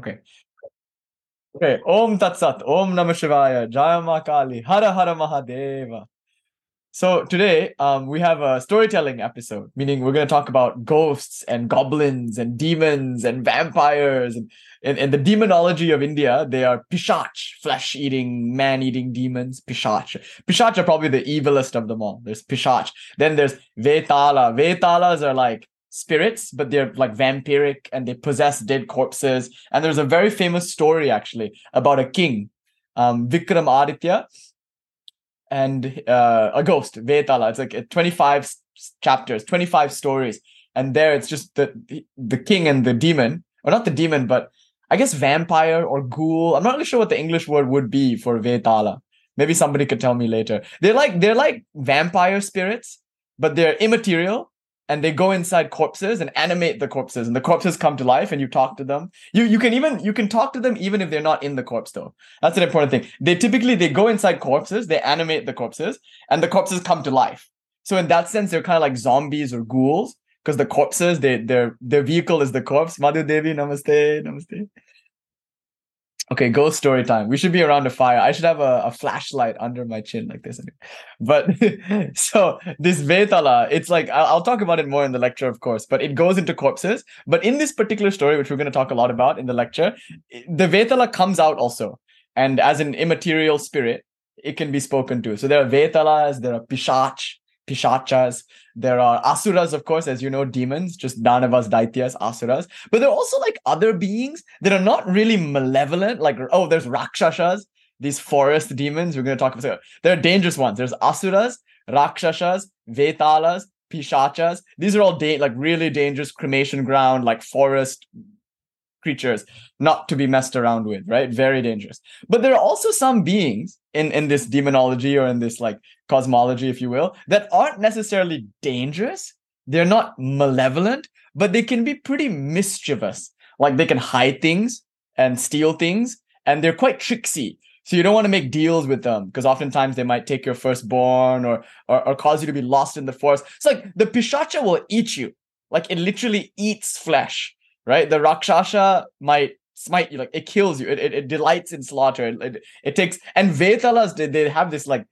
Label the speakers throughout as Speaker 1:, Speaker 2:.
Speaker 1: Okay. Okay. Om Tat Sat. Om Namah Shivaya. Jaya Ma Kali. Hara Hara Mahadeva. So today, um, we have a storytelling episode, meaning we're going to talk about ghosts and goblins and demons and vampires and in, in the demonology of India, they are pishach, flesh-eating, man-eating demons. Pishach. Pishach are probably the evilest of them all. There's pishach. Then there's vetala. Vetalas are like spirits, but they're like vampiric and they possess dead corpses. And there's a very famous story actually about a king, um, Vikram Aditya, and uh, a ghost, Vetala. It's like 25 chapters, 25 stories. And there it's just the the king and the demon, or not the demon, but I guess vampire or ghoul. I'm not really sure what the English word would be for Vetala. Maybe somebody could tell me later. They're like they're like vampire spirits, but they're immaterial and they go inside corpses and animate the corpses and the corpses come to life and you talk to them. You you can even you can talk to them even if they're not in the corpse though. That's an important thing. They typically they go inside corpses they animate the corpses and the corpses come to life. So in that sense they're kind of like zombies or ghouls because the corpses they their their vehicle is the corpse. Madhu devi namaste namaste Okay, ghost story time. We should be around a fire. I should have a, a flashlight under my chin like this. But so this Vetala, it's like I'll, I'll, talk about it more in the lecture, of course, but it goes into corpses. But in this particular story, which we're going to talk a lot about in the lecture, the Vetala comes out also. And as an immaterial spirit, it can be spoken to. So there are Vetalas, there are Pishach, Pishachas, there are asuras, of course, as you know, demons, just danavas, daityas, asuras. But there are also like other beings that are not really malevolent. Like, oh, there's rakshasas, these forest demons. We're going to talk about. There are dangerous ones. There's asuras, rakshasas, vetalas, pishachas. These are all da- like really dangerous cremation ground, like forest creatures, not to be messed around with, right? Very dangerous. But there are also some beings in in this demonology or in this like cosmology if you will that aren't necessarily dangerous. They're not malevolent but they can be pretty mischievous. Like they can hide things and steal things and they're quite tricksy. So you don't want to make deals with them because oftentimes they might take your firstborn or, or or cause you to be lost in the forest. It's like the pishacha will eat you. Like it literally eats flesh right? The rakshasa might smite you like it kills you. It, it, it delights in slaughter. It, it, it takes and vetalas they, they have this like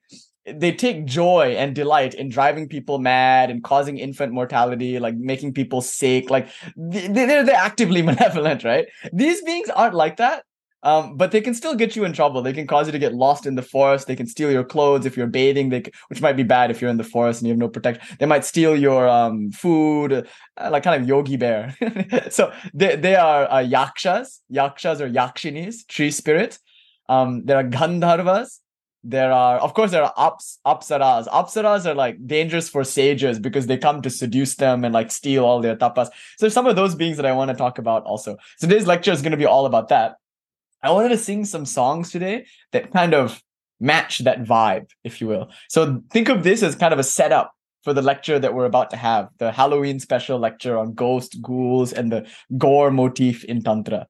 Speaker 1: they take joy and delight in driving people mad and causing infant mortality like making people sick like they, they're, they're actively malevolent right? These beings aren't like that um, but they can still get you in trouble. They can cause you to get lost in the forest. They can steal your clothes if you're bathing, they, which might be bad if you're in the forest and you have no protection. They might steal your um, food, uh, like kind of yogi bear. so they, they are uh, yakshas. Yakshas or yakshinis, tree spirits. Um, there are gandharvas. There are, of course, there are ups, apsaras. Apsaras are like dangerous for sages because they come to seduce them and like steal all their tapas. So some of those beings that I want to talk about also. So today's lecture is going to be all about that. I wanted to sing some songs today that kind of match that vibe, if you will. So think of this as kind of a setup for the lecture that we're about to have the Halloween special lecture on ghost, ghouls, and the gore motif in Tantra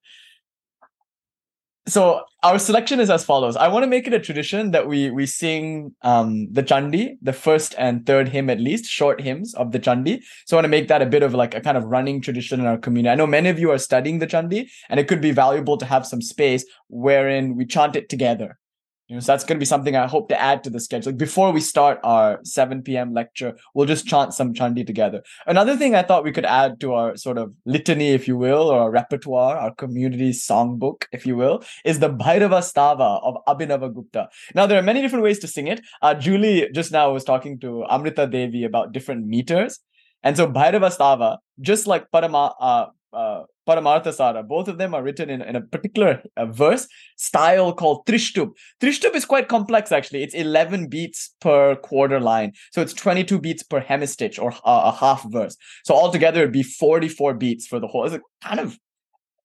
Speaker 1: so our selection is as follows. I want to make it a tradition that we we sing um, the Chandi, the first and third hymn at least, short hymns of the Chandi. So I want to make that a bit of like a kind of running tradition in our community. I know many of you are studying the Chandi, and it could be valuable to have some space wherein we chant it together. You know, so that's going to be something I hope to add to the schedule. Like before we start our 7 p.m. lecture, we'll just chant some chandi together. Another thing I thought we could add to our sort of litany, if you will, or our repertoire, our community songbook, if you will, is the Bhairava Stava of Abhinava Gupta. Now, there are many different ways to sing it. Uh, Julie just now was talking to Amrita Devi about different meters. And so Bhairava Stava, just like Parama, uh, uh, Paramarthasara. Both of them are written in, in a particular uh, verse style called Trishtup. Trishtup is quite complex actually. It's 11 beats per quarter line. So it's 22 beats per hemistich or uh, a half verse. So altogether it'd be 44 beats for the whole. It's kind of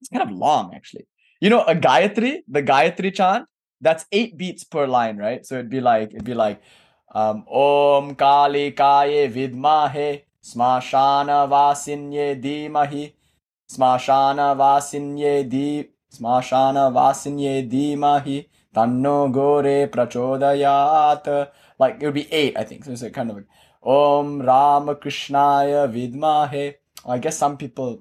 Speaker 1: it's kind of long actually. You know, a Gayatri, the Gayatri chant, that's eight beats per line, right? So it'd be like it'd be like um Om Kali Kaye Vidmahe Smashana Vasinye Dimahi स्मशानवासिन्ये दी, स्मशानवासिन्ये धीमहि, तन्नो गोरे प्रचोदयात्। Like it be 8 I think so it's kind of ओम विद्महे I guess some people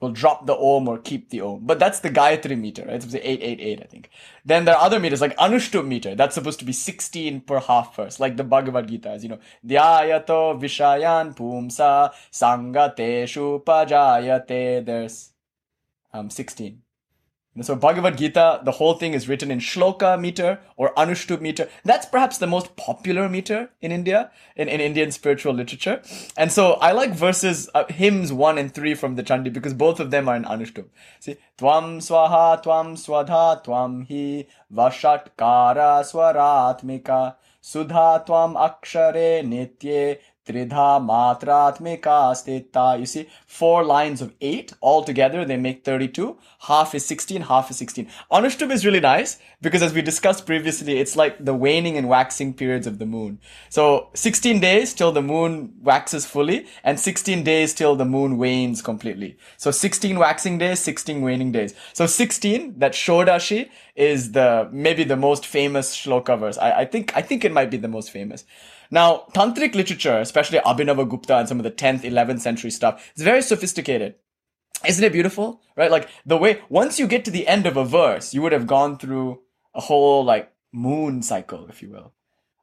Speaker 1: will drop the Om or keep the Om. But that's the Gayatri meter, right? It's be 888, I think. Then there are other meters, like Anushtup meter. That's supposed to be 16 per half verse, like the Bhagavad Gita, as you know. Dhyayato Vishayan Pumsa Sangateshu Pajayate. There's um, 16. So Bhagavad Gita, the whole thing is written in shloka meter or anushtup meter. That's perhaps the most popular meter in India, in, in Indian spiritual literature. And so I like verses, uh, hymns one and three from the Chandi because both of them are in anushtup. See, Tvam swaha, tvam swadha, tvam hi, vashatkara swaratmika, sudha tvam akshare nitye, Tridha matratmika stita. You see, four lines of eight all together, they make 32. Half is 16, half is 16. Anushtup is really nice because as we discussed previously, it's like the waning and waxing periods of the moon. So 16 days till the moon waxes fully and 16 days till the moon wanes completely. So 16 waxing days, 16 waning days. So 16, that Shodashi is the, maybe the most famous shloka verse. I, I think, I think it might be the most famous. Now, tantric literature, especially Abhinava Gupta and some of the 10th, 11th century stuff, it's very sophisticated. Isn't it beautiful? Right? Like the way, once you get to the end of a verse, you would have gone through a whole like moon cycle, if you will.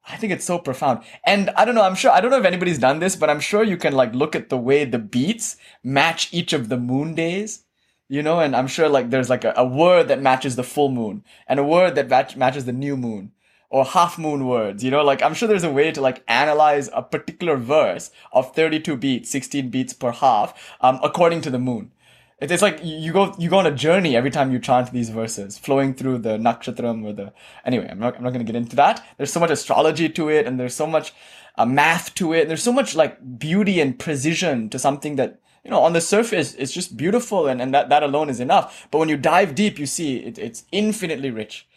Speaker 1: I think it's so profound. And I don't know, I'm sure, I don't know if anybody's done this, but I'm sure you can like look at the way the beats match each of the moon days you know and i'm sure like there's like a, a, word that matches the full moon and a word that match, matches the new moon or half moon words. You know, like I'm sure there's a way to like analyze a particular verse of 32 beats, 16 beats per half, um, according to the moon. It's like you go you go on a journey every time you chant these verses, flowing through the nakshatram or the. Anyway, I'm not I'm not going to get into that. There's so much astrology to it, and there's so much uh, math to it. There's so much like beauty and precision to something that you know on the surface it's just beautiful, and, and that that alone is enough. But when you dive deep, you see it, it's infinitely rich.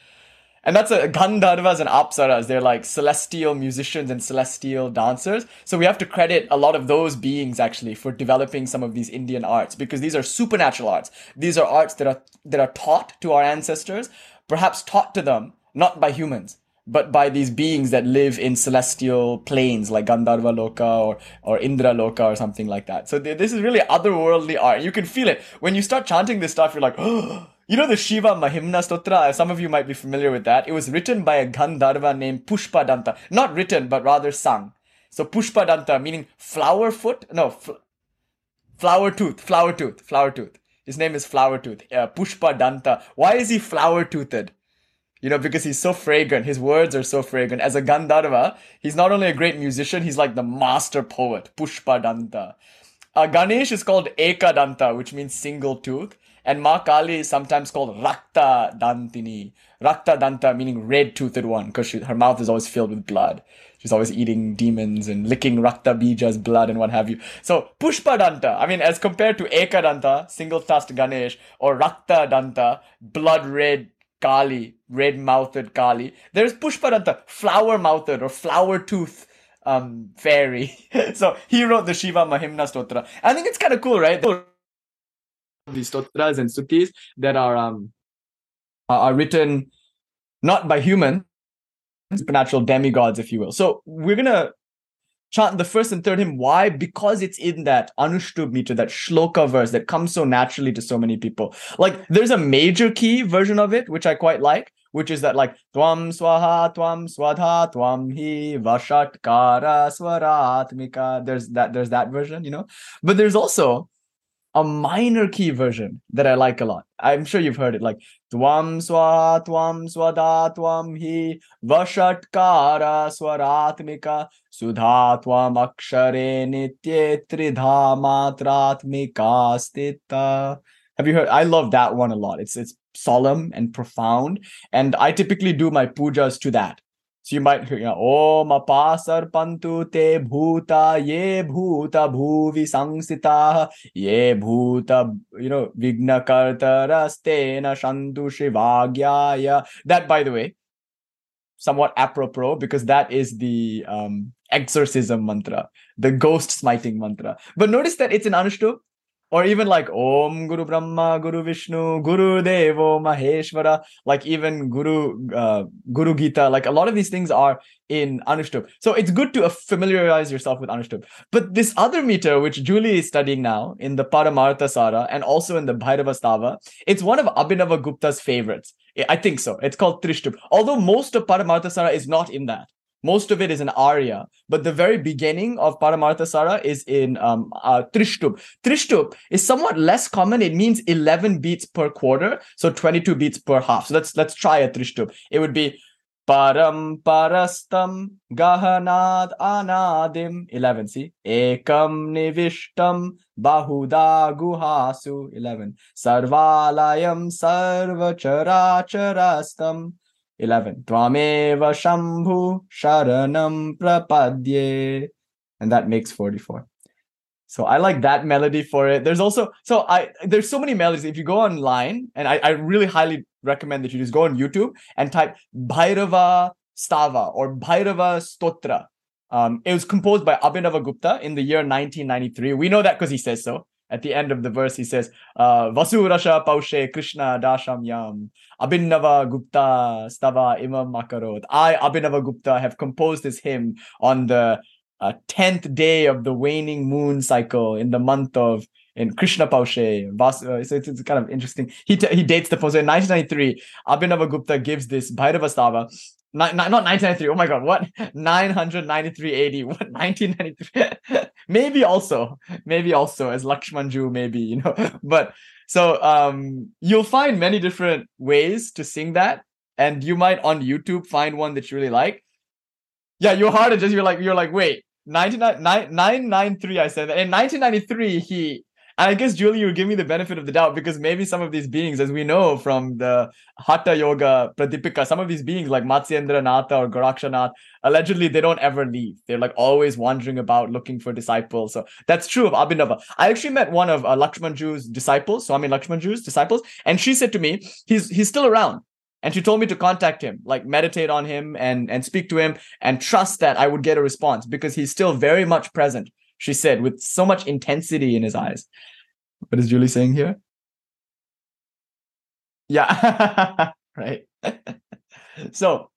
Speaker 1: And that's a Gandharvas and Apsaras. They're like celestial musicians and celestial dancers. So we have to credit a lot of those beings actually for developing some of these Indian arts because these are supernatural arts. These are arts that are that are taught to our ancestors, perhaps taught to them not by humans, but by these beings that live in celestial planes like Gandharva Loka or, or Indra Loka or something like that. So th- this is really otherworldly art. You can feel it. When you start chanting this stuff, you're like, oh, you know the Shiva Mahimna Stotra? Some of you might be familiar with that. It was written by a Gandharva named Pushpadanta. Not written, but rather sung. So Pushpadanta, meaning flower foot? No, fl- flower tooth, flower tooth, flower tooth. His name is Flower Tooth. Uh, Pushpadanta. Why is he flower toothed? You know, because he's so fragrant. His words are so fragrant. As a Gandharva, he's not only a great musician, he's like the master poet, Pushpadanta. Uh, Ganesh is called Ekadanta, which means single tooth. And Ma Kali is sometimes called Rakta Dantini. Rakta Danta meaning red toothed one because her mouth is always filled with blood. She's always eating demons and licking Rakta Bija's blood and what have you. So Pushpa Danta, I mean, as compared to Ekadanta, single tusked Ganesh, or Rakta Danta, blood red Kali, red mouthed Kali, there's Pushpa Danta, flower mouthed or flower tooth um, fairy. so he wrote the Shiva Mahimna Stotra. I think it's kind of cool, right? these stotras and stutis that are um are written not by human supernatural demigods if you will so we're gonna chant the first and third hymn why because it's in that anushtup meter that shloka verse that comes so naturally to so many people like there's a major key version of it which i quite like which is that like tvam swaha tvam swadha tvam hi vashatkara swaratmika there's that there's that version you know but there's also a minor key version that I like a lot. I'm sure you've heard it like Tvam Swa Tvam Swada Tvam Hi Vashatkara Swaratmika Sudha Tvam Akshare Nitye Tridha Matratmika Stita. Have you heard? I love that one a lot. It's it's solemn and profound, and I typically do my pujas to that. So you might hear, you know, Om apasar pantu te bhuta ye bhuta bhuvi sangsita ye bhuta, you know, vigna kartarastena shantu shivagyaya. That, by the way, somewhat apropos because that is the um, exorcism mantra, the ghost smiting mantra. But notice that it's an Anushtup or even like Om Guru Brahma, Guru Vishnu, Guru Devo Maheshvara, like even Guru uh, Guru Gita, like a lot of these things are in Anushtup. So it's good to familiarize yourself with Anushtup. But this other meter, which Julie is studying now in the Paramartha Sara and also in the Bhairava Stava, it's one of Abhinava Gupta's favorites. I think so. It's called Trishtup. Although most of Paramartha Sara is not in that. Most of it is in Arya, but the very beginning of Paramartha Sara is in um, uh, Trishtup. Trishtup is somewhat less common. It means 11 beats per quarter, so 22 beats per half. So let's let's try a Trishtup. It would be Param parastam gahanad anadim. 11. See? Ekam nivishtam bahuda guhasu. 11. Sarvalayam sarvacharacharastam. 11. Tvameva shambhu sharanam prapadye. And that makes 44. So I like that melody for it. There's also so I there's so many melodies. If you go online, and I, I really highly recommend that you just go on YouTube and type Bhairava Stava or Bhairava Stotra. Um, it was composed by Abhinava Gupta in the year 1993. We know that because he says so. At the end of the verse, he says, uh, Vasurasha Paushe Krishna Dasham Yam Abhinava Gupta Stava Imam Makarot. I, Abhinava Gupta, have composed this hymn on the uh, 10th day of the waning moon cycle in the month of in Krishna Paushe. Uh, so it's, it's, kind of interesting. He, t- he dates the poem. So in 1993, Abhinava Gupta gives this Bhairava Stava not 1993. Oh my god, what? 993 AD. What 1993? maybe also, maybe also as Lakshman Joo, maybe, you know. But so um you'll find many different ways to sing that. And you might on YouTube find one that you really like. Yeah, you're hard to just you're like, you're like, wait, 993, I said that. In 1993, he I guess Julie, you give me the benefit of the doubt because maybe some of these beings, as we know from the Hatha Yoga Pradipika, some of these beings like Matsyendra Natha or Gorakshanath, allegedly they don't ever leave. They're like always wandering about looking for disciples. So that's true of Abhinava. I actually met one of uh, Lakshman Joo's disciples, Swami Lakshman Joo's disciples, and she said to me, he's he's still around. And she told me to contact him, like meditate on him and and speak to him and trust that I would get a response because he's still very much present she said with so much intensity in his eyes. What is Julie saying here? Yeah, right. so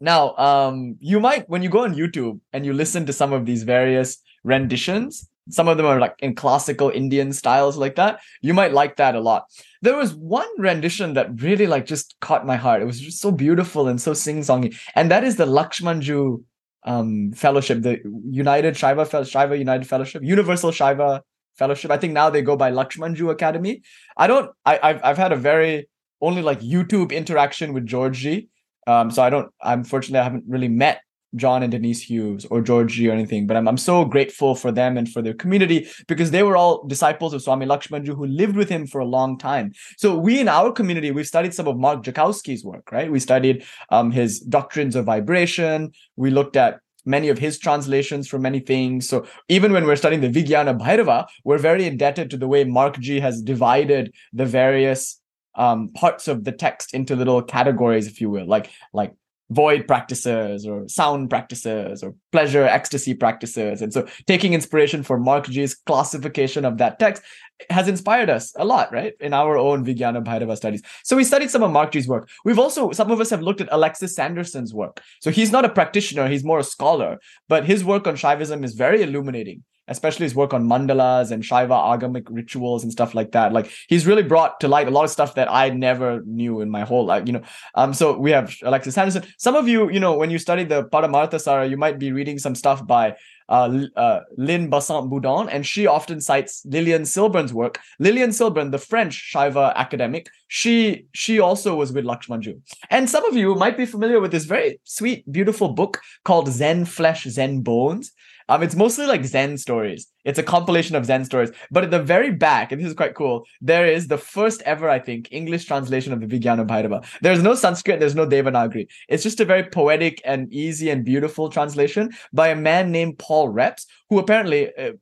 Speaker 1: now um you might when you go on YouTube and you listen to some of these various renditions, some of them are like in classical Indian styles like that. You might like that a lot. There was one rendition that really like just caught my heart. It was just so beautiful and so sing-songy. And that is the Lakshman Joo um fellowship, the United shiva shiva United Fellowship, Universal shiva Fellowship. I think now they go by Lakshman Joo Academy. I don't. I, I've I've had a very only like YouTube interaction with Georgie. Um, so I don't. Unfortunately, I haven't really met John and Denise Hughes or Georgie or anything, but I'm, I'm so grateful for them and for their community because they were all disciples of Swami Lakshman Joo who lived with him for a long time. So we in our community, we've studied some of Mark Dyczkowski's work, right? We studied um, his doctrines of vibration. We looked at many of his translations for many things. So even when we're studying the Vijnana Bhairava, we're very indebted to the way Mark G has divided the various um, parts of the text into little categories, if you will, like like void practices or sound practices or pleasure ecstasy practices. And so taking inspiration for mark g's classification of that text has inspired us a lot right? In our own vijnana bhairava studies. So we studied some of mark g's work. We've also some of us have looked at alexis sanderson's work. So he's not a practitioner he's more a scholar but his work on shaivism is very illuminating especially his work on mandalas and Shaiva agamic rituals and stuff like that. Like he's really brought to light a lot of stuff that I never knew in my whole life, you know. Um, so we have Alexis Sanderson. Some of you, you know, when you study the Paramartha Sara, you might be reading some stuff by uh, uh, Lyne Bansat-Boudon, and she often cites Lilian Silburn's work. Lilian Silburn, the French Shaiva academic, she she also was with Lakshman Joo. And some of you might be familiar with this very sweet, beautiful book called Zen Flesh, Zen Bones. Um, it's mostly like Zen stories. It's a compilation of Zen stories. But at the very back, and this is quite cool, there is the first ever, I think, English translation of the Vijnana Bhairava. There's no Sanskrit, there's no Devanagari. It's just a very poetic and easy and beautiful translation by a man named Paul Reps, who apparently uh,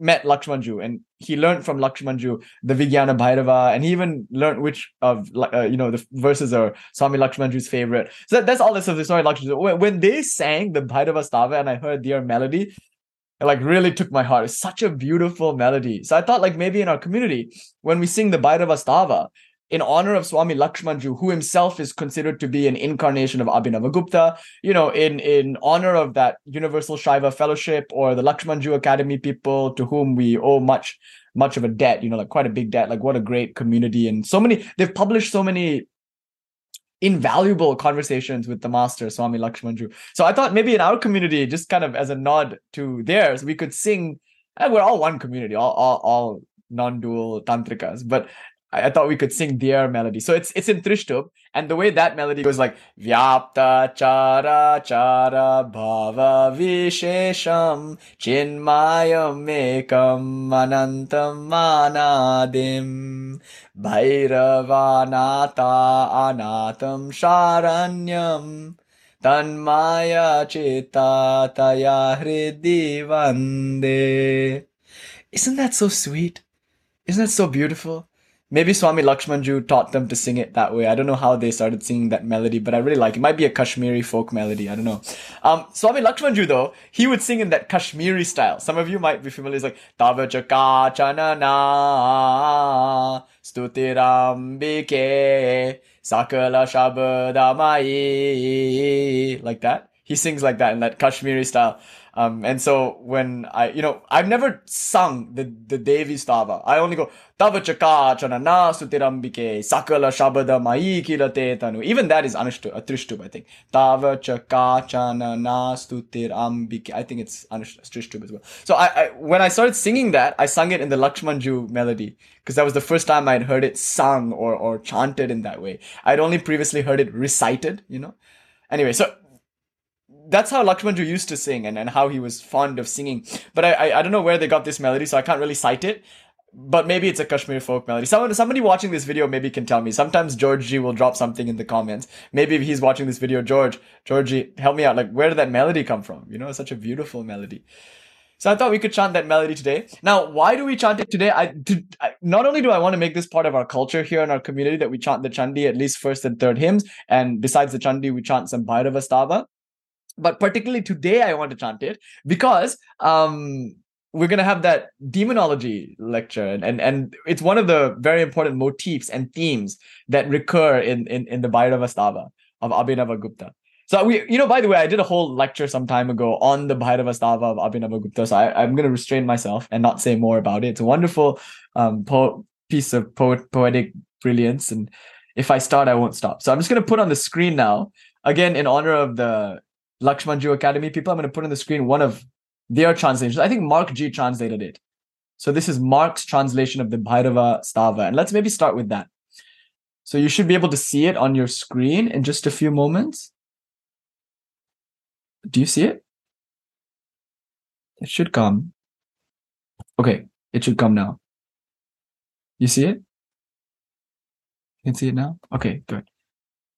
Speaker 1: met Lakshman Joo and he learned from Lakshman Joo the Vijnana Bhairava and he even learned which of uh, you know the verses are Swami Lakshman Joo's favorite. So that, that's all this of the story Lakshman Joo. When they sang the Bhairava Stava and I heard their melody, It like really took my heart. It's such a beautiful melody. So I thought like maybe in our community, when we sing the Bhairava Stava, in honor of Swami Lakshman Joo, who himself is considered to be an incarnation of Abhinavagupta, you know, in, in honor of that Universal Shaiva Fellowship or the Lakshman Joo Academy people to whom we owe much, much of a debt, you know, like quite a big debt. Like what a great community and so many, they've published so many invaluable conversations with the master Swami Lakshman Joo. So I thought maybe in our community, just kind of as a nod to theirs, we could sing. And we're all one community, all all, all non-dual tantrikas, but I, I, thought we could sing their melody. So it's it's in Trishtub, and the way that melody goes like Vyapta chara chara bhava vishesham chinmayam ekam anantam anadim bhairavanata anatam sharanyam taya hridi vande. Isn't that so sweet? Isn't that so beautiful? Maybe Swami Lakshman Joo taught them to sing it that way. I don't know how they started singing that melody, but I really like it. it might be a Kashmiri folk melody. I don't know. Um, Swami Lakshman Joo though, he would sing in that Kashmiri style. Some of you might be familiar. It's like Tava Chaka Chanana Stutirambike Sakala Shabadamai like that. He sings like that in that Kashmiri style. Um, and so when I, you know, I've never sung the, the Devi Stava. I only go, Tava chaka chanana sutirambike sakala shabada mai kilate tanu. Even that is anushtu, atrishtub, I think. Tava chaka chanana sutirambike. I think it's anushtu, as well. So I, I, when I started singing that, I sung it in the Lakshman Joo melody because that was the first time I'd heard it sung or, or chanted in that way. I'd only previously heard it recited, you know. Anyway, so that's how Lakshman Joo used to sing and, and how he was fond of singing. But I, I, I don't know where they got this melody, so I can't really cite it. But maybe it's a Kashmir folk melody. Someone, somebody watching this video maybe can tell me. Sometimes George G will drop something in the comments. Maybe if he's watching this video, George, Georgie, help me out. Like, where did that melody come from? You know, such a beautiful melody. So I thought we could chant that melody today. Now, why do we chant it today? I, to, I, not only do I want to make this part of our culture here in our community that we chant the Chandi at least first and third hymns, and besides the Chandi, we chant some Bhairava Stava but particularly today i want to chant it because um we're going to have that demonology lecture and, and and it's one of the very important motifs and themes that recur in in, in the Bhairava Stava of Abhinavagupta. So we, you know, by the way, I did a whole lecture some time ago on the Bhairava Stava of Abhinavagupta. So I, am going to restrain myself and not say more about it. It's a wonderful um, po- piece of po- poetic brilliance, and if I start, I won't stop. So I'm just going to put on the screen now, again in honor of the Lakshman Joo Academy people. I'm going to put on the screen one of their translations. I think Mark G translated it. So this is Mark's translation of the Bhairava Stava. And let's maybe start with that. So you should be able to see it on your screen in just a few moments. Do you see it? It should come. Okay, it should come now. You see it? You can see it now? Okay, good.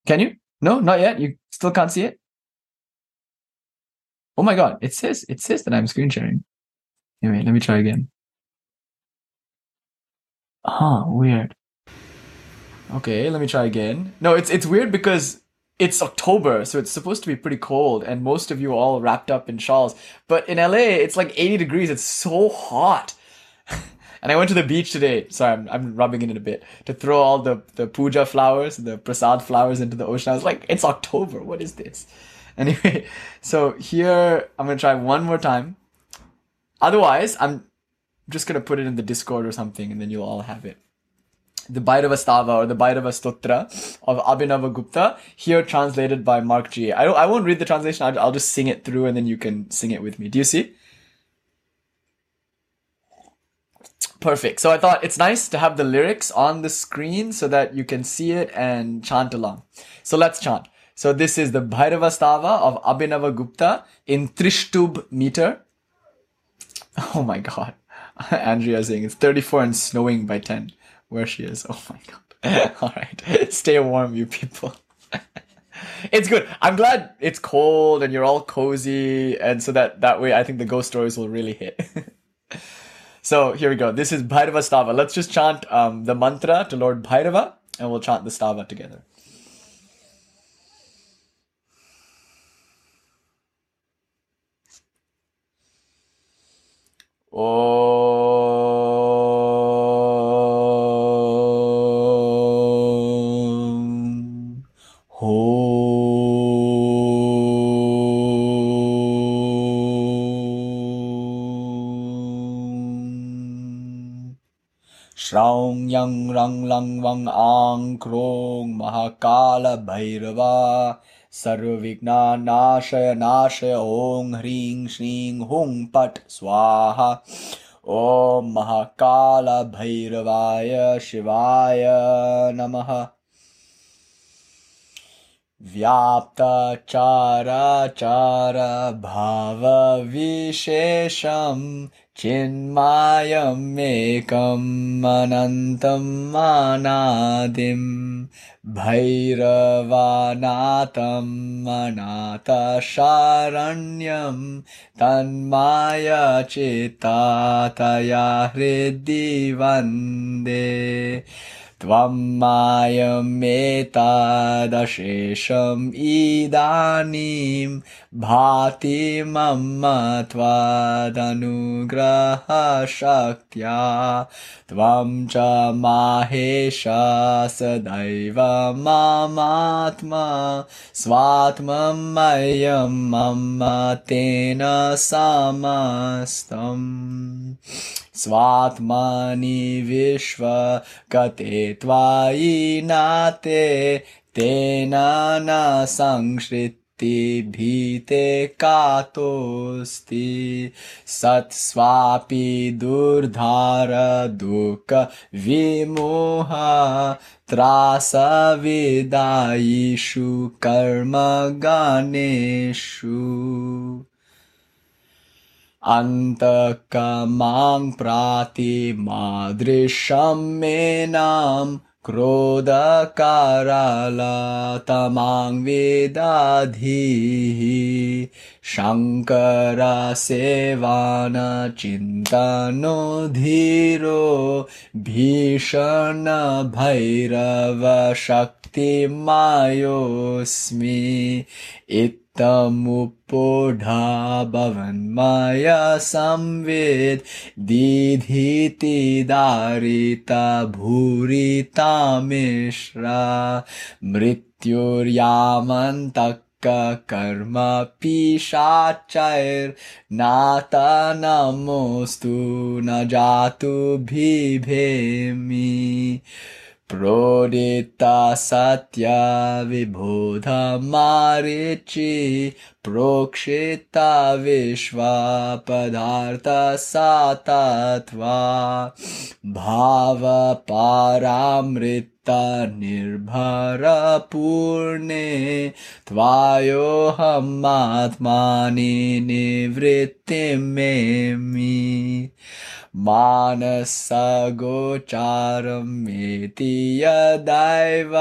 Speaker 1: Can you? No, not yet. You still can't see it? Oh my god, it says it says that I'm screen sharing. Anyway, let me try again. Huh, weird. Okay, let me try again. No, it's it's weird because it's October, so it's supposed to be pretty cold, and most of you are all wrapped up in shawls. But in LA, it's like 80 degrees. It's so hot. and I went to the beach today. Sorry, I'm, I'm rubbing it in a bit to throw all the, the puja flowers, the prasad flowers into the ocean. I was like, it's October. What is this? Anyway, so here I'm gonna try one more time. Otherwise, I'm just gonna put it in the Discord or something, and then you'll all have it. The Bhairava Stava or the Bhairava Stotra of Abhinava Gupta, here translated by Mark G. I won't read the translation. I'll, I'll just sing it through, and then you can sing it with me. Do you see? Perfect. So I thought it's nice to have the lyrics on the screen so that you can see it and chant along. So let's chant. So this is the Bhairava Stava of Abhinava Gupta in Trishtub meter. Oh my god. Andrea is saying it's 34 and snowing by 10 where she is. Oh my god. All right. Stay warm, you people. it's good. I'm glad it's cold and you're all cozy. And so that, that way I think the ghost stories will really hit. so here we go. This is Bhairava Stava. Let's just chant um, the mantra to Lord Bhairava and we'll chant the Stava together. हो श्रौं यं रं लं वं आं क्रों महाकालभैरवा सर्वविघ्नानाशय नाशय ॐ ह्रीं श्रीं हुं पट् स्वाहा। ॐ महाकालभैरवाय शिवाय नमः। व्याप्ताचाराचारभावविशेषं चिन्मायमेकम् मनन्तं मानादिम्। भैरवानातम् अनातशारण्यम् तन्मायचेता तया हृदिवन्दे त्वं मायमेतादशेषम् इदानीं भाति मम त्वादनुग्रहशक्त्या। त्वं च माहेश सदैव मामात्मा स्वात्मयं मम तेन समस्तम्। स्वात्मानि विश्व कते त्वायि नाते तेन न संश्रितिभीते कातोऽस्ति। सत्स्वापि दुर्धार दुःख विमोह त्रासविदायिषु कर्मगणेषु अन्तकमां प्रातिमादृशं मेनां क्रोधकारालतमां वेदाधिः। शङ्करसेवानचिन्तनो धीरो भीषणभैरवशक्तिमायोऽस्मि इत्थमुपोढा भवन्मया संवेद मिश्रा मृत्युर्यामन्तः कर्म पिशाचैर्नाथ नमोऽस्तु न जातु बिभेमि प्रोदिता सत्या विबोधमारिचि प्रोक्षिता विश्वा विश्वापदार्थसातत्वा भावपरामृता निर्भरपूर्णे त्वायोऽहमात्मानि निवृत्तिमेमि। मानसगोचारमेति यदैव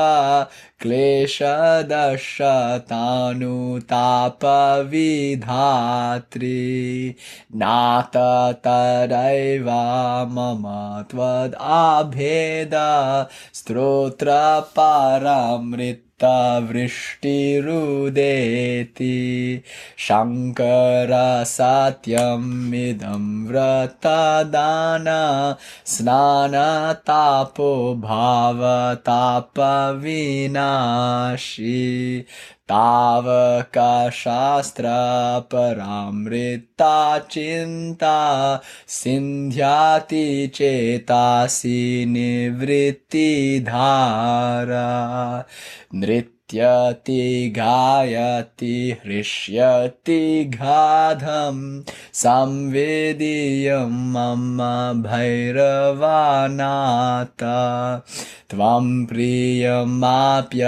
Speaker 1: क्लेशदशतानुतापविधात्री। नात तदैव मम त्वदाभेद स्तोत्रपरामृत वृष्टिरुदेति शङ्कर सात्यमिदं व्रतदाना स्नानतापो भावतापविनाशी तावकशास्त्रपरामृता चिन्ता सिन्ध्याति धारा निवृत्तिधारा। ्यतिघायति हृष्यति गाधं संवेदीयं मम भैरवानात त्वं प्रियमाप्य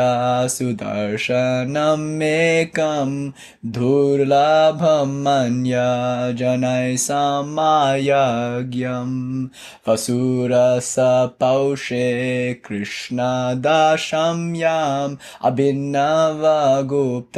Speaker 1: सुदर्शनमेकं दुर्लभमन्यजनै समायज्ञम्। वसुरसपौषे कृष्णदश्याम् अभि कृष्णदशम्याम्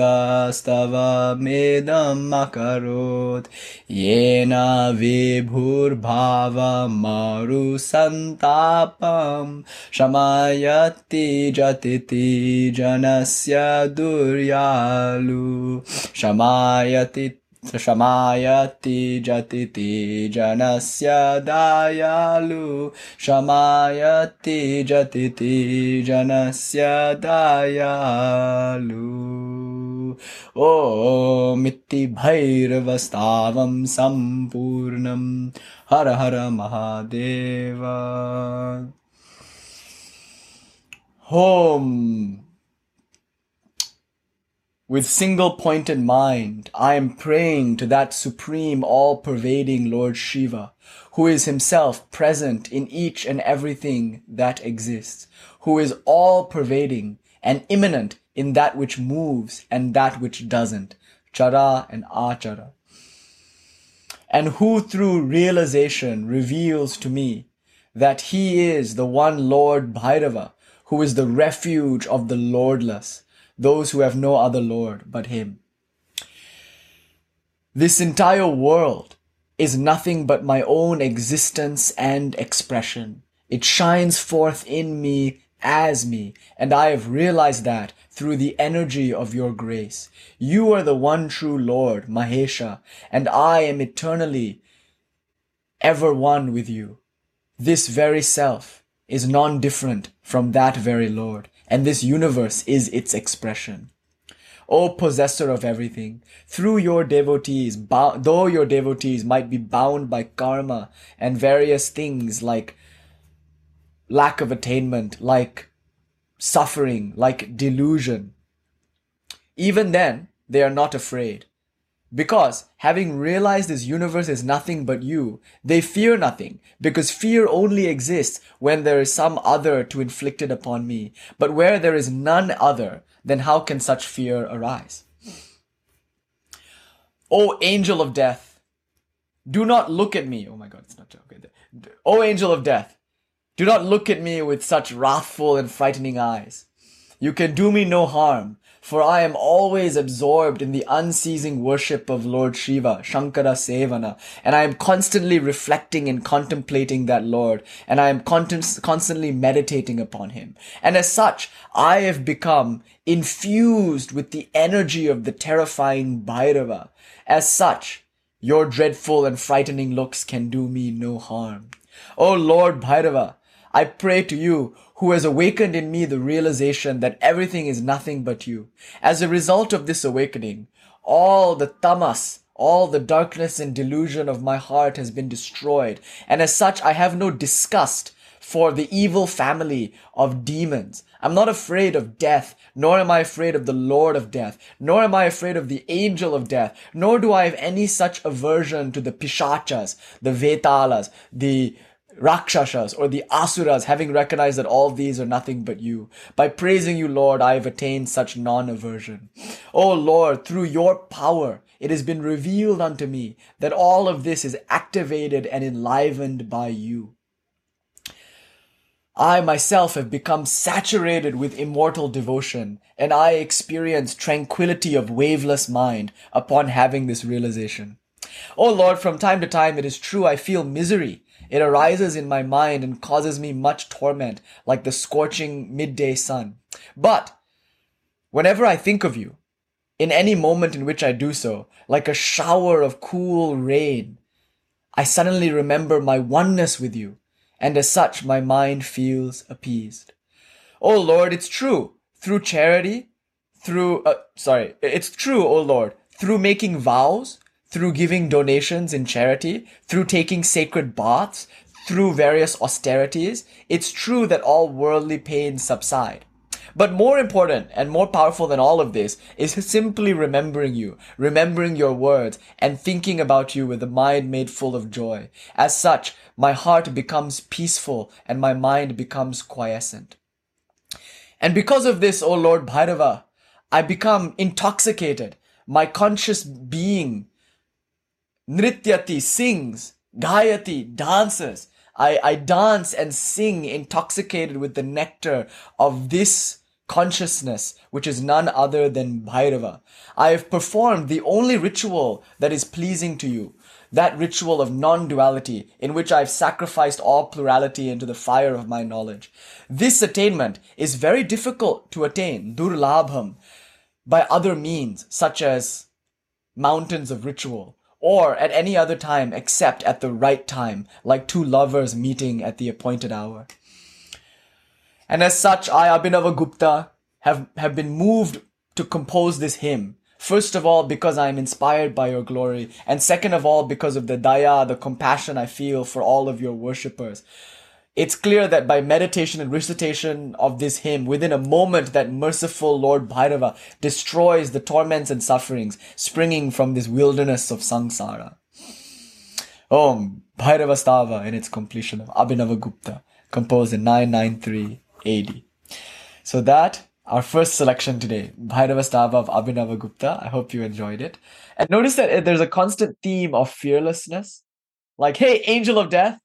Speaker 1: अभिन्नवगुप्तस्तवमेदम् अकरोत् येन विभुर्भावमरुसन्तापं शमायति जतिति जनस्य दुर्यालु शमायति क्षमायति जतिति जनस्य दयालु। क्षमायति जतिति जनस्य दयालु। ओमिति भैरवस्तावं सम्पूर्णं। हर हर महादेव। ॐ with single pointed mind, I am praying to that supreme, all pervading Lord Shiva, who is himself present in each and everything that exists, who is all pervading and immanent in that which moves and that which doesn't, chara and achara. And who through realization reveals to me that he is the one Lord Bhairava, who is the refuge of the Lordless, those who have no other Lord but Him. This entire world is nothing but my own existence and expression. It shines forth in me as me, and I have realized that through the energy of your grace. You are the one true Lord, Mahesha, and I am eternally ever one with you. This very self is non-different from that very Lord and this universe is its expression. O possessor of everything, through your devotees, though your devotees might be bound by karma and various things like lack of attainment, like suffering, like delusion, even then they are not afraid. Because having realized this universe is nothing but you, they fear nothing, because fear only exists when there is some other to inflict it upon me. But where there is none other, then how can such fear arise? O angel of death, do not look at me. Oh my god, it's not okay. O angel of death, do not look at me with such wrathful and frightening eyes. You can do me no harm, for I am always absorbed in the unceasing worship of Lord Shiva, Shankara Sevana, and I am constantly reflecting and contemplating that Lord, and I am constantly meditating upon him. And as such, I have become infused with the energy of the terrifying Bhairava. As such, your dreadful and frightening looks can do me no harm. O Lord Bhairava, I pray to you who has awakened in me the realization that everything is nothing but you. As a result of this awakening, all the tamas, all the darkness and delusion of my heart has been destroyed. And as such, I have no disgust for the evil family of demons. I'm not afraid of death, nor am I afraid of the Lord of death, nor am I afraid of the angel of death, nor do I have any such aversion to the pishachas, the vetalas, the Rakshasas or the Asuras, having recognized that all these are nothing but you. By praising you, Lord, I have attained such non-aversion. O Lord, through your power, it has been revealed unto me that all of this is activated and enlivened by you. I myself have become saturated with immortal devotion, and I experience tranquility of waveless mind upon having this realization. O Lord, from time to time it is true I feel misery it arises in my mind and causes me much torment, like the scorching midday sun. But whenever I think of you, in any moment in which I do so, like a shower of cool rain, I suddenly remember my oneness with you, and as such my mind feels appeased. Oh Lord, it's true. Through charity, through, uh, sorry, it's true, oh Lord, through making vows, through giving donations in charity, through taking sacred baths, through various austerities, it's true that all worldly pains subside. But more important and more powerful than all of this is simply remembering you, remembering your words, and thinking about you with a mind made full of joy. As such, my heart becomes peaceful and my mind becomes quiescent. And because of this, O Lord Bhairava, I become intoxicated. My conscious being Nrityati sings, Gayati dances. I, I dance and sing intoxicated with the nectar of this consciousness, which is none other than Bhairava. I have performed the only ritual that is pleasing to you, that ritual of non-duality in which I have sacrificed all plurality into the fire of my knowledge. This attainment is very difficult to attain, durlabham, by other means, such as mountains of ritual, or at any other time except at the right time, like two lovers meeting at the appointed hour. And as such, I, Abhinava Gupta, have, have been moved to compose this hymn. First of all, because I am inspired by your glory. And second of all, because of the daya, the compassion I feel for all of your worshippers. It's clear that by meditation and recitation of this hymn, within a moment that merciful Lord Bhairava destroys the torments and sufferings springing from this wilderness of samsara. Om Bhairava Stava in its completion of Abhinava Gupta, composed in 993 AD. So that our first selection today, Bhairava Stava of Abhinavagupta. I hope you enjoyed it. And notice that eh, there's a constant theme of fearlessness. Like, hey, angel of death,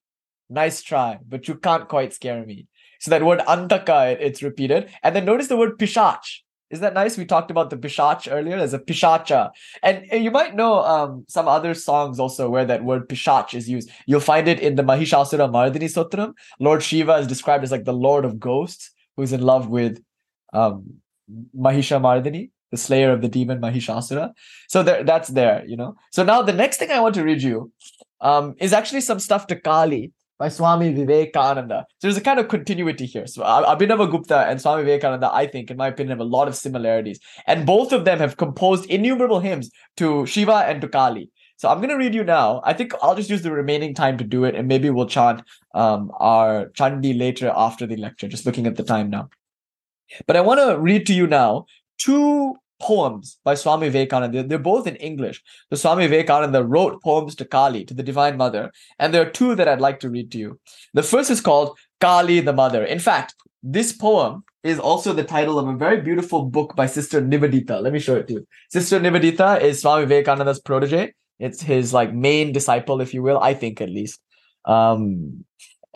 Speaker 1: nice try, but you can't quite scare me. So that word antaka, it's repeated. And then notice the word pishach. Is that nice? We talked about the pishach earlier. There's a pishacha. And you might know um, some other songs also where that word pishach is used. You'll find it in the Mahishasura Mardini Stotram. Lord Shiva is described as like the Lord of Ghosts who's in love with um, Mahisha Mardini, the slayer of the demon Mahishasura. So there, that's there, you know. So now the next thing I want to read you um, is actually some stuff to Kali by Swami Vivekananda. So there's a kind of continuity here. So Abhinava Gupta and Swami Vivekananda, I think, in my opinion, have a lot of similarities. And both of them have composed innumerable hymns to Shiva and to Kali. So I'm going to read you now. I think I'll just use the remaining time to do it, and maybe we'll chant um, our Chandi later after the lecture, just looking at the time now. But I want to read to you now two poems by Swami Vivekananda. They're, both in English. The Swami Vivekananda wrote poems to Kali, to the Divine Mother, and there are two that I'd like to read to you. The first is called Kali the Mother. In fact, this poem is also the title of a very beautiful book by Sister Nivedita. Let me show it to you. Sister Nivedita is Swami Vivekananda's protege. It's his like main disciple, if you will, I think at least. Um,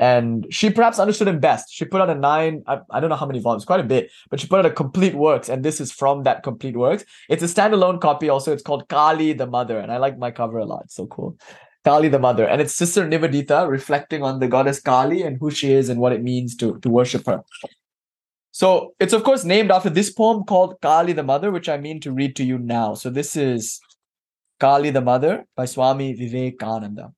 Speaker 1: and she perhaps understood him best. She put out a nine, I, I, don't know how many volumes, quite a bit, but she put out a complete works, and this is from that complete works. It's a standalone copy also. It's called Kali the Mother, and I like my cover a lot. It's so cool. Kali the Mother, and it's Sister Nivedita reflecting on the goddess Kali and who she is and what it means to, to worship her. So it's of course named after this poem called Kali the Mother, which I mean to read to you now. So this is Kali the Mother by Swami Vivekananda.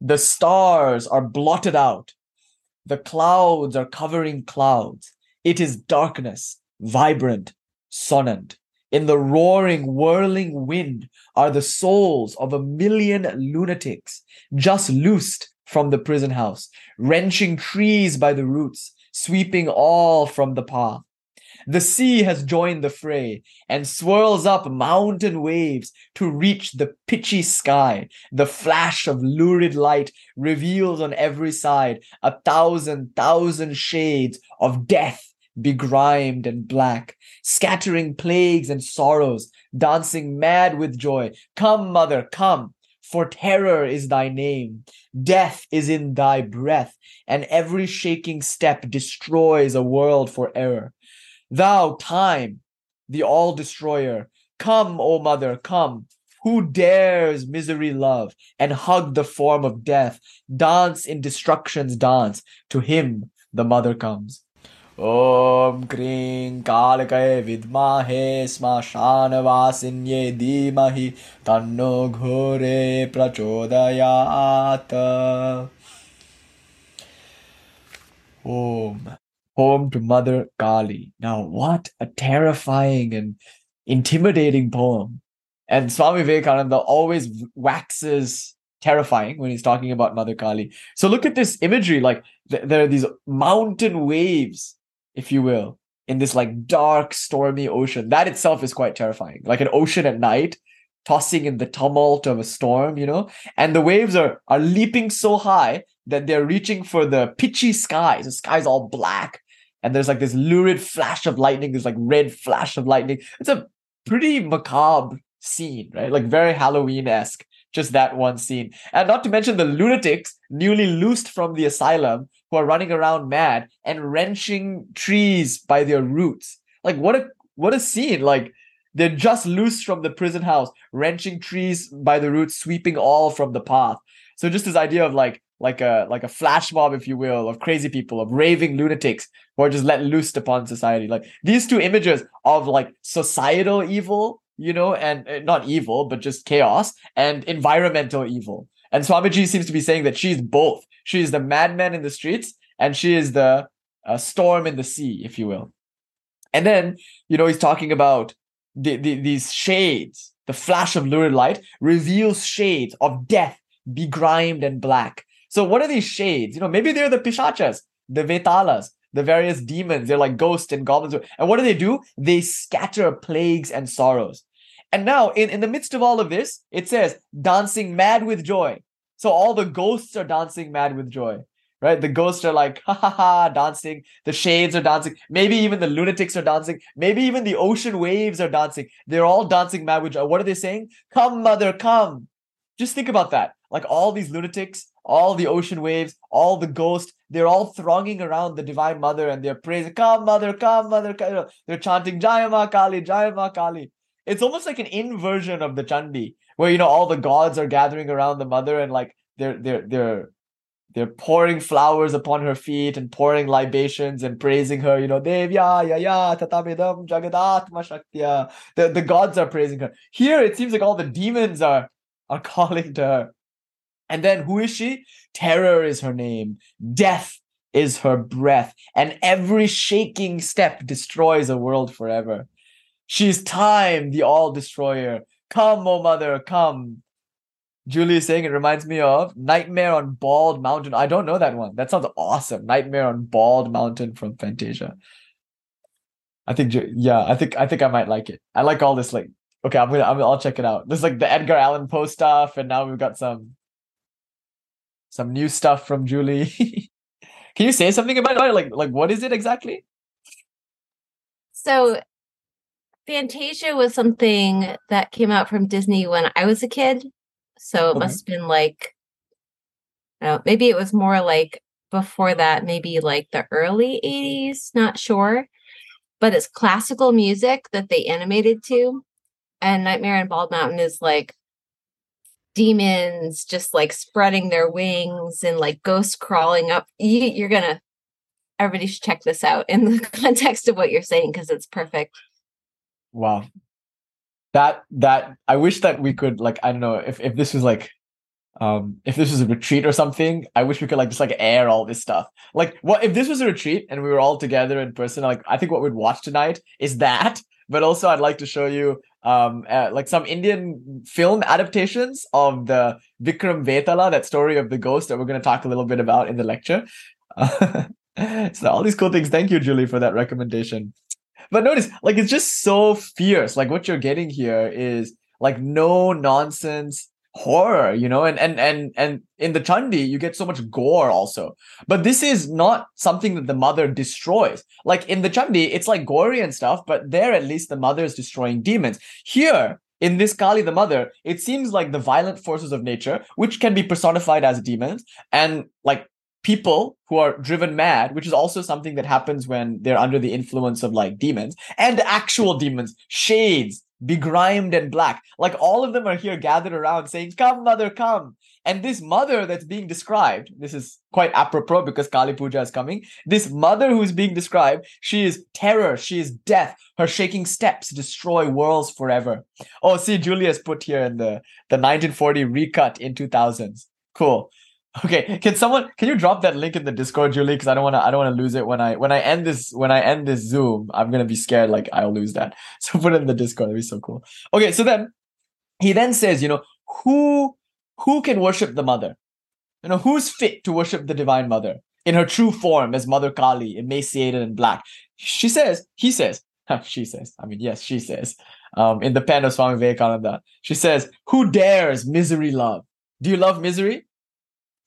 Speaker 1: The stars are blotted out. The clouds are covering clouds. It is darkness, vibrant, sonant. In the roaring, whirling wind are the souls of a million lunatics just loosed from the prison house, wrenching trees by the roots, sweeping all from the path. The sea has joined the fray and swirls up mountain waves to reach the pitchy sky. The flash of lurid light reveals on every side a thousand, thousand shades of death begrimed and black, scattering plagues and sorrows, dancing mad with joy. Come, mother, come, for terror is thy name. Death is in thy breath, and every shaking step destroys a world for error. Thou, time, the all destroyer, come, O mother, come. Who dares misery love and hug the form of death, dance in destruction's dance? To him the mother comes. ॐ क्रीं कालकये विद्महे श्मशानवासिन्ये धीमहि तन्नो घोरे प्रचोदयात् ॐ poem to Mother Kali. Now, what a terrifying and intimidating poem. And Swami Vivekananda always waxes terrifying when he's talking about Mother Kali. So look at this imagery. Like th- there are these mountain waves, if you will, in this like dark, stormy ocean. That itself is quite terrifying. Like an ocean at night, tossing in the tumult of a storm, you know? And the waves are are leaping so high that they're reaching for the pitchy skies. The sky's all black and there's like this lurid flash of lightning, this like red flash of lightning. It's a pretty macabre scene, right? Like very Halloween esque, just that one scene. And not to mention the lunatics newly loosed from the asylum who are running around mad and wrenching trees by their roots. Like what a what a scene! Like they're just loose from the prison house, wrenching trees by the roots, sweeping all from the path. So just this idea of like like a like a flash mob, if you will, of crazy people, of raving lunatics who are just let loose upon society. Like these two images of like societal evil you know, and uh, not evil, but just chaos and environmental evil. And Swamiji seems to be saying that she's both. She is the madman in the streets and she is the uh, storm in the sea, if you will. And then, you know, he's talking about the, the, these shades. The flash of lurid light reveals shades of death, begrimed and black. So, what are these shades? You know, maybe they're the pishachas, the vetalas, the various demons. They're like ghosts and goblins. And what do they do? They scatter plagues and sorrows. And now, in, in the midst of all of this, it says, dancing mad with joy. So all the ghosts are dancing mad with joy, right? The ghosts are like, ha ha ha, dancing. The shades are dancing. Maybe even the lunatics are dancing. Maybe even the ocean waves are dancing. They're all dancing mad with joy. What are they saying? Come, mother, come. Just think about that. Like all these lunatics, all the ocean waves, all the ghosts, they're all thronging around the Divine Mother and they're praising, come, mother, come, mother. Come. They're chanting, Jayama Kali, Jayama Kali. It's almost like an inversion of the Chandi, where you know all the gods are gathering around the mother and like they're they're they're they're pouring flowers upon her feet and pouring libations and praising her. You know, Devya, Yaya, Tatamidam, Jagadatma Shaktya. The, the gods are praising her. Here it seems like all the demons are are calling to her. And then who is she? Terror is her name. Death is her breath. And every shaking step destroys a world forever. She's time, the all destroyer. Come, oh mother, come. Julie is saying it reminds me of Nightmare on Bald Mountain. I don't know that one. That sounds awesome. Nightmare on Bald Mountain from Fantasia. I think, yeah, I think I think I might like it. I like all this. Like, okay, I'm gonna, I'm, I'll check it out. There's like the Edgar Allan Poe stuff, and now we've got some some new stuff from Julie. Can you say something about it? Like, like what is it exactly?
Speaker 2: So Fantasia was something that came out from Disney when I was a kid. So it okay. must have been like, know, maybe it was more like before that, maybe like the early 80s, not sure. But it's classical music that they animated to. And Nightmare on Bald Mountain is like demons just like spreading their wings and like ghosts crawling up. You, you're to, everybody should check this out in the context of what you're saying because it's perfect.
Speaker 1: Wow. That that I wish that we could like I don't know if if this was like um if this was a retreat or something i wish we could like just like air all this stuff like what if this was a retreat and we were all together in person like i think what we'd watch tonight is that but also i'd like to show you um uh, like some indian film adaptations of the vikram vetala that story of the ghost that we're going to talk a little bit about in the lecture. So all these cool things. Thank you julie for that recommendation. But notice, like it's just so fierce. Like what you're getting here is like no nonsense horror, you know, and and and and in the Chandi, you get so much gore also. But this is not something that the mother destroys. Like in the Chandi, it's like gory and stuff, but there at least the mother is destroying demons. Here, in this Kali, the mother, it seems like the violent forces of nature, which can be personified as demons, and like people who are driven mad, which is also something that happens when they're under the influence of like demons and actual demons, shades, begrimed and black. Like all of them are here gathered around saying, Come, mother, come. And this mother that's being described, this is quite apropos because Kali Puja is coming. This mother who's being described, she is terror, she is death. Her shaking steps destroy worlds forever. Oh, see, Julie's put here in the, the 1940 recut in 2000s. Cool. Okay, can someone can you drop that link in the Discord, Julie? Because I don't want to I don't want to lose it when I when I end this when I end this Zoom. I'm gonna be scared like I'll lose that. So put it in the Discord. That'd be so cool. Okay, so then he then says, you know, who who can worship the mother? You know, who's fit to worship the divine mother in her true form as Mother Kali, emaciated and black? She says, he says, she says, I mean, yes, she says, um, in the pen of Swami Vivekananda, she says, Who dares misery love? Do you love misery?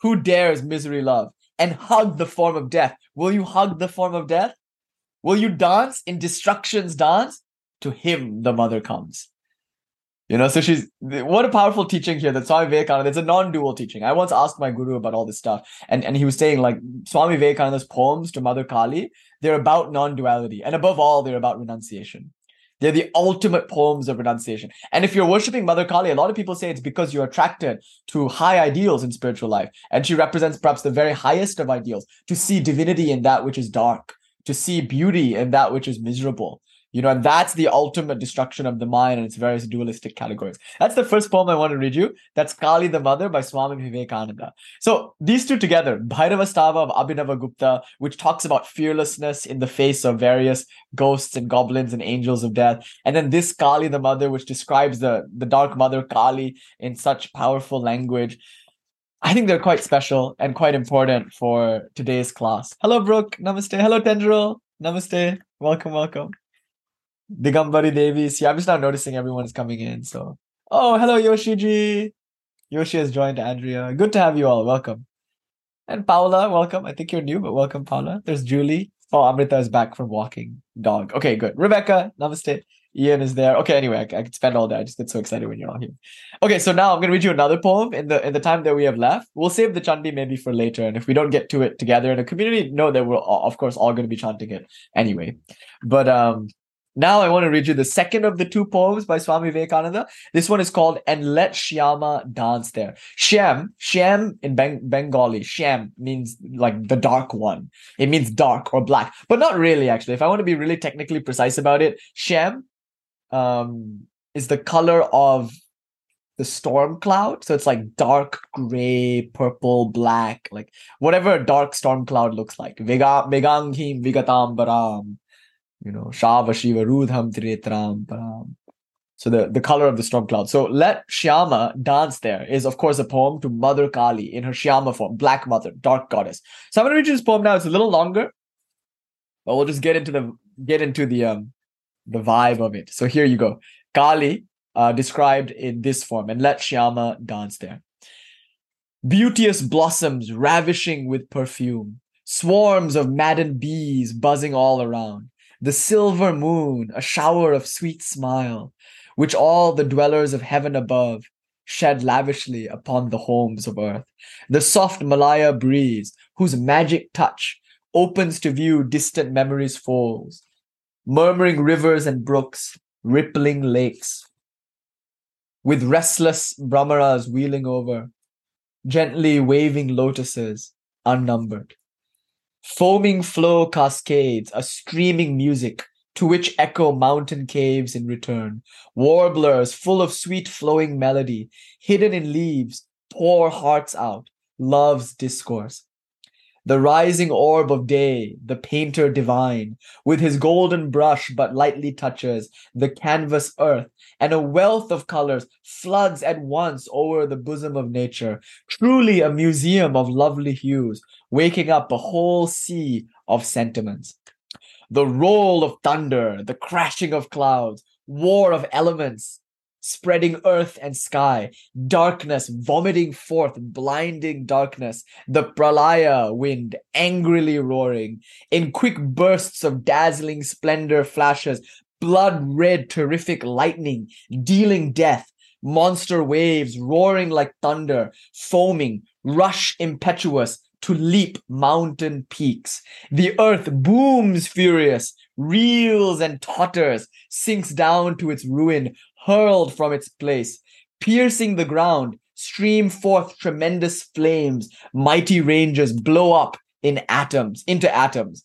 Speaker 1: Who dares misery love and hug the form of death? Will you hug the form of death? Will you dance in destruction's dance? To him the mother comes. You know, so she's what a powerful teaching here that Swami Vivekananda. It's a non-dual teaching. I once asked my guru about all this stuff, and, and he was saying like Swami Vivekananda's poems to Mother Kali, they're about non-duality, and above all, they're about renunciation. They're the ultimate poems of renunciation. And if you're worshiping Mother Kali, a lot of people say it's because you're attracted to high ideals in spiritual life. And she represents perhaps the very highest of ideals to see divinity in that which is dark, to see beauty in that which is miserable, You know, and that's the ultimate destruction of the mind and its various dualistic categories. That's the first poem I want to read you. That's Kali the Mother by Swami Vivekananda. So these two together, Bhairavastava of Abhinava Gupta, which talks about fearlessness in the face of various ghosts and goblins and angels of death. And then this Kali the Mother, which describes the, the dark mother Kali in such powerful language. I think they're quite special and quite important for today's class. Hello, Brooke. Namaste. Hello, Tendril. Namaste. Welcome, welcome. Digambari Devi. Yeah, I'm just now noticing everyone is coming in. So, oh, hello, Yoshiji. Yoshi has joined Andrea. Good to have you all. Welcome. And Paula, welcome. I think you're new, but welcome, Paula. There's Julie. Oh, Amrita is back from walking dog. Okay, good. Rebecca, namaste. Ian is there. Okay, anyway, I, I could spend all day. I just get so excited when you're all here. Okay, so now I'm gonna read you another poem in the in the time that we have left. We'll save the Chandi maybe for later, and if we don't get to it together in a community, know that we're all, of course all gonna be chanting it anyway. But um now I want to read you the second of the two poems by Swami Vivekananda. This one is called And Let Shyama Dance There. Shyam, Shyam in Beng- Bengali, Shyam means like the dark one. It means dark or black, but not really actually. If I want to be really technically precise about it, Shyam um, is the color of the storm cloud. So it's like dark gray, purple, black, like whatever a dark storm cloud looks like. Vega Meganghim Vigatam Baram. You know, Shava Shiva Rudham Tritram Baram. So the, the color of the storm cloud. So let Shyama dance there is of course a poem to Mother Kali in her Shyama form, black mother, dark goddess. So I'm gonna read you this poem now. It's a little longer, but we'll just get into the get into the um the vibe of it. So here you go. Kali uh, described in this form, and let Shyama dance there. Beauteous blossoms ravishing with perfume, swarms of maddened bees buzzing all around, the silver moon, a shower of sweet smile, which all the dwellers of heaven above shed lavishly upon the homes of earth, the soft Malaya breeze, whose magic touch opens to view distant memories' falls, murmuring rivers and brooks, rippling lakes, with restless brahmaras wheeling over, gently waving lotuses, unnumbered. Foaming flow cascades, a streaming music to which echo mountain caves in return. Warblers full of sweet flowing melody, hidden in leaves, pour hearts out, love's discourse the rising orb of day, the painter divine, with his golden brush but lightly touches the canvas earth, and a wealth of colors floods at once over the bosom of nature. Truly a museum of lovely hues, waking up a whole sea of sentiments. The roll of thunder, the crashing of clouds, war of elements, spreading earth and sky, darkness vomiting forth blinding darkness, the pralaya wind angrily roaring, in quick bursts of dazzling splendor flashes, blood red terrific lightning, dealing death, monster waves roaring like thunder, foaming, rush impetuous, to leap mountain peaks. The earth booms furious, reels and totters, sinks down to its ruin, hurled from its place, piercing the ground, stream forth tremendous flames, mighty ranges blow up in atoms, into atoms.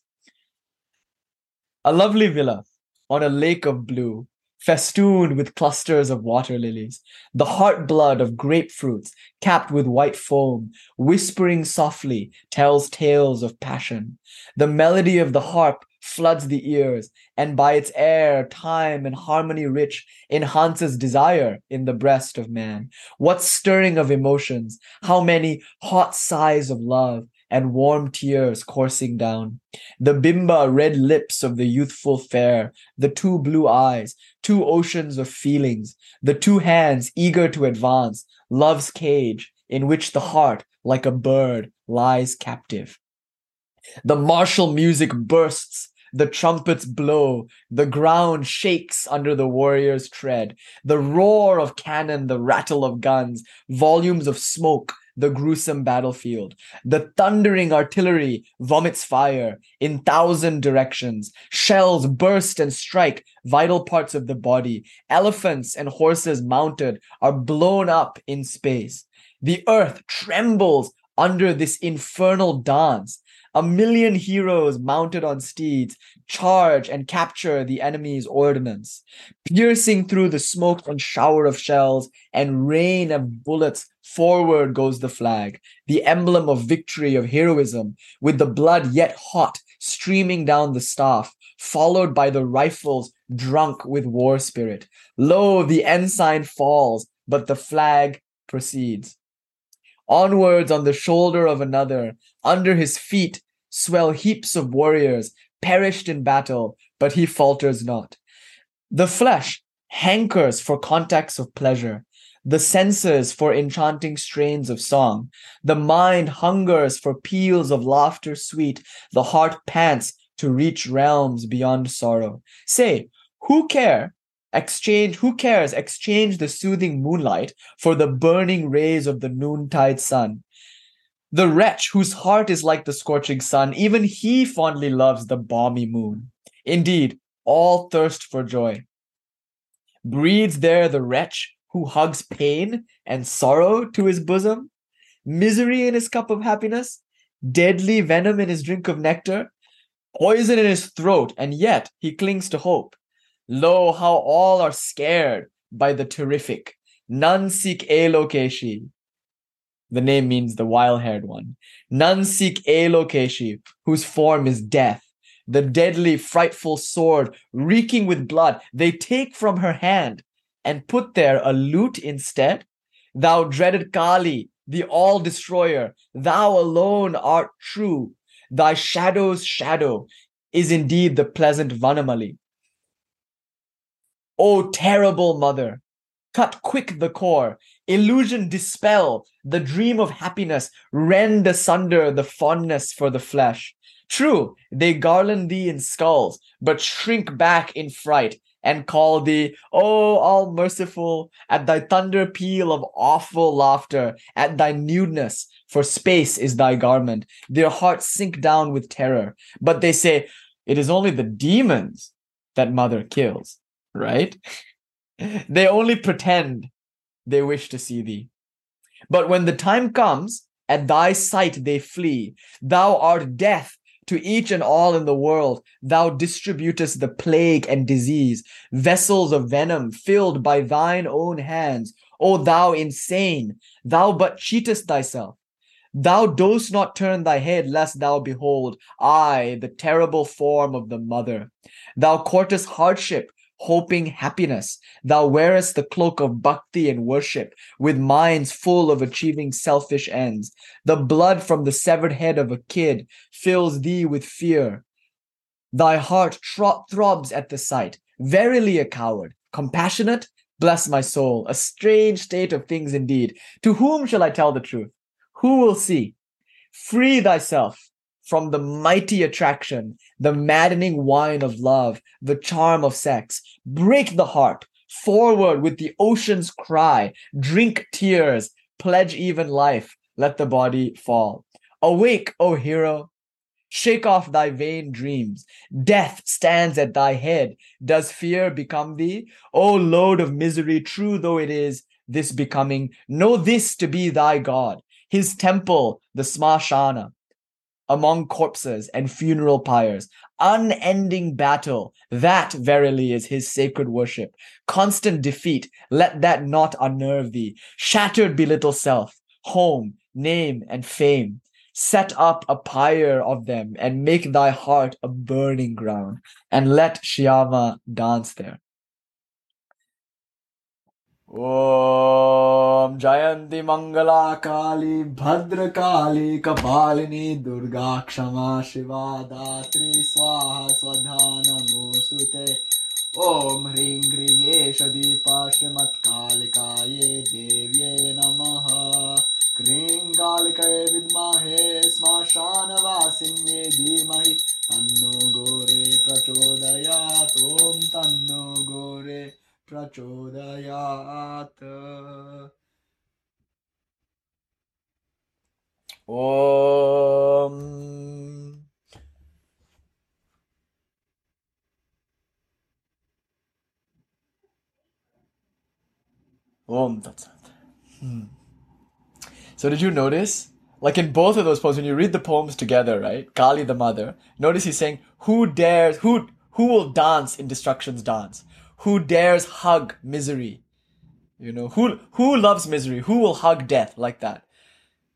Speaker 1: A lovely villa on a lake of blue, festooned with clusters of water lilies, the heart blood of grapefruits capped with white foam, whispering softly, tells tales of passion. The melody of the harp floods the ears, and by its air, time and harmony rich enhances desire in the breast of man. What stirring of emotions, how many hot sighs of love, and warm tears coursing down. The bimba red lips of the youthful fair, the two blue eyes, two oceans of feelings, the two hands eager to advance, love's cage in which the heart, like a bird, lies captive. The martial music bursts the trumpets blow, the ground shakes under the warrior's tread, the roar of cannon, the rattle of guns, volumes of smoke, the gruesome battlefield. The thundering artillery vomits fire in thousand directions. Shells burst and strike vital parts of the body. Elephants and horses mounted are blown up in space. The earth trembles under this infernal dance A million heroes mounted on steeds charge and capture the enemy's ordnance. Piercing through the smoke and shower of shells and rain of bullets, forward goes the flag, the emblem of victory, of heroism, with the blood yet hot streaming down the staff, followed by the rifles drunk with war spirit. Lo, the ensign falls, but the flag proceeds. Onwards on the shoulder of another, under his feet, swell heaps of warriors, perished in battle, but he falters not. The flesh hankers for contacts of pleasure, the senses for enchanting strains of song. The mind hungers for peals of laughter sweet, the heart pants to reach realms beyond sorrow. Say, who care? Exchange, who cares? Exchange the soothing moonlight for the burning rays of the noontide sun. The wretch whose heart is like the scorching sun, even he fondly loves the balmy moon. Indeed, all thirst for joy. Breeds there the wretch who hugs pain and sorrow to his bosom, misery in his cup of happiness, deadly venom in his drink of nectar, poison in his throat, and yet he clings to hope. Lo, how all are scared by the terrific. None seek Alokeshi, the name means the wild haired one. None seek Alokeshi, whose form is death. The deadly, frightful sword, reeking with blood, they take from her hand and put there a lute instead. Thou dreaded Kali, the all destroyer, thou alone art true. Thy shadow's shadow is indeed the pleasant Vanamali. O terrible mother, cut quick the core, illusion dispel, the dream of happiness, rend asunder the fondness for the flesh. True, they garland thee in skulls, but shrink back in fright and call thee, O all merciful, at thy thunder peal of awful laughter, at thy nudeness, for space is thy garment. Their hearts sink down with terror, but they say, It is only the demons that mother kills, right? they only pretend they wish to see thee. But when the time comes, at thy sight they flee. Thou art death to each and all in the world. Thou distributest the plague and disease, vessels of venom filled by thine own hands. O thou insane, thou but cheatest thyself. Thou dost not turn thy head lest thou behold, I, the terrible form of the mother. Thou courtest hardship hoping happiness. Thou wearest the cloak of bhakti and worship, with minds full of achieving selfish ends. The blood from the severed head of a kid fills thee with fear. Thy heart tro- throbs at the sight. Verily a coward, compassionate, bless my soul. A strange state of things indeed. To whom shall I tell the truth? Who will see? Free thyself from the mighty attraction, the maddening wine of love, the charm of sex. Break the heart, forward with the ocean's cry, drink tears, pledge even life, let the body fall. Awake, O hero, shake off thy vain dreams. Death stands at thy head. Does fear become thee? O load of misery, true though it is, this becoming, know this to be thy God, his temple, the Smashana among corpses and funeral pyres, unending battle, that verily is his sacred worship. Constant defeat, let that not unnerve thee. Shattered be little self, home, name, and fame. Set up a pyre of them and make thy heart a burning ground, and let Shyama dance there. ॐ जयन्ति मङ्गलाकाली भद्रकाली कपालिनी दुर्गा क्षमा शिवा दात्री स्वाहा स्वधा नमोऽस्तु ॐ ह्रीं ह्रीं एष दीपा श्रीमत्कालिकायै देव्यै नमः। क्रीं कालिकये विद्महे श्मशानवासिन्ये धीमहि तन्नो गोरे प्रचोदयात्। ॐ तन्नो गोरे प्रचोदयात् ॐ Om Tat Sat. Hmm. So did you notice like in both of those poems, when you read the poems together, right? Kali the mother, notice he's saying, Who dares, who who will dance in destruction's dance? Who dares hug misery? You know, who who loves misery? Who will hug death like that?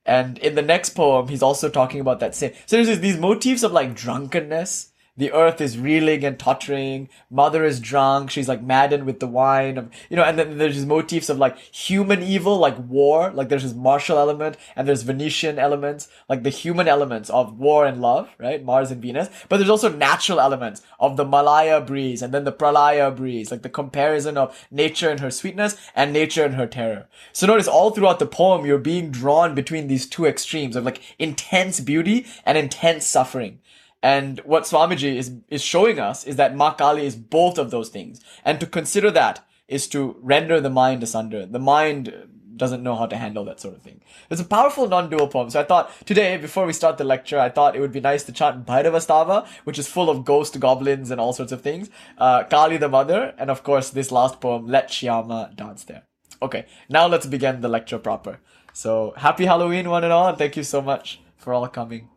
Speaker 1: And in the next poem, he's also talking about that same. So there's these motifs of like drunkenness the earth is reeling and tottering. Mother is drunk. She's like maddened with the wine of, you know, and then there's these motifs of like human evil, like war. Like there's this martial element and there's Venetian elements, like the human elements of war and love, right? Mars and Venus. But there's also natural elements of the Malaya breeze and then the Pralaya breeze, like the comparison of nature and her sweetness and nature and her terror. So notice all throughout the poem, you're being drawn between these two extremes of like intense beauty and intense suffering. And what Swamiji is, is showing us is that Ma Kali is both of those things. And to consider that is to render the mind asunder. The mind doesn't know how to handle that sort of thing. It's a powerful non-dual poem. So I thought today, before we start the lecture, I thought it would be nice to chant Bhairavastava, which is full of ghost goblins and all sorts of things. Uh, Kali the mother, and of course this last poem, Let Shyama Dance There. Okay, now let's begin the lecture proper. So happy Halloween, one and all, and thank you so much for all coming.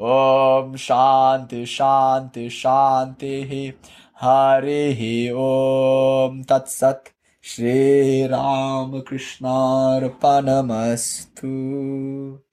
Speaker 1: ॐ शान्ति शान्ति शान्तिः। हरिः ॐ तत्सत् श्रीरामकृष्णार्पणमस्तु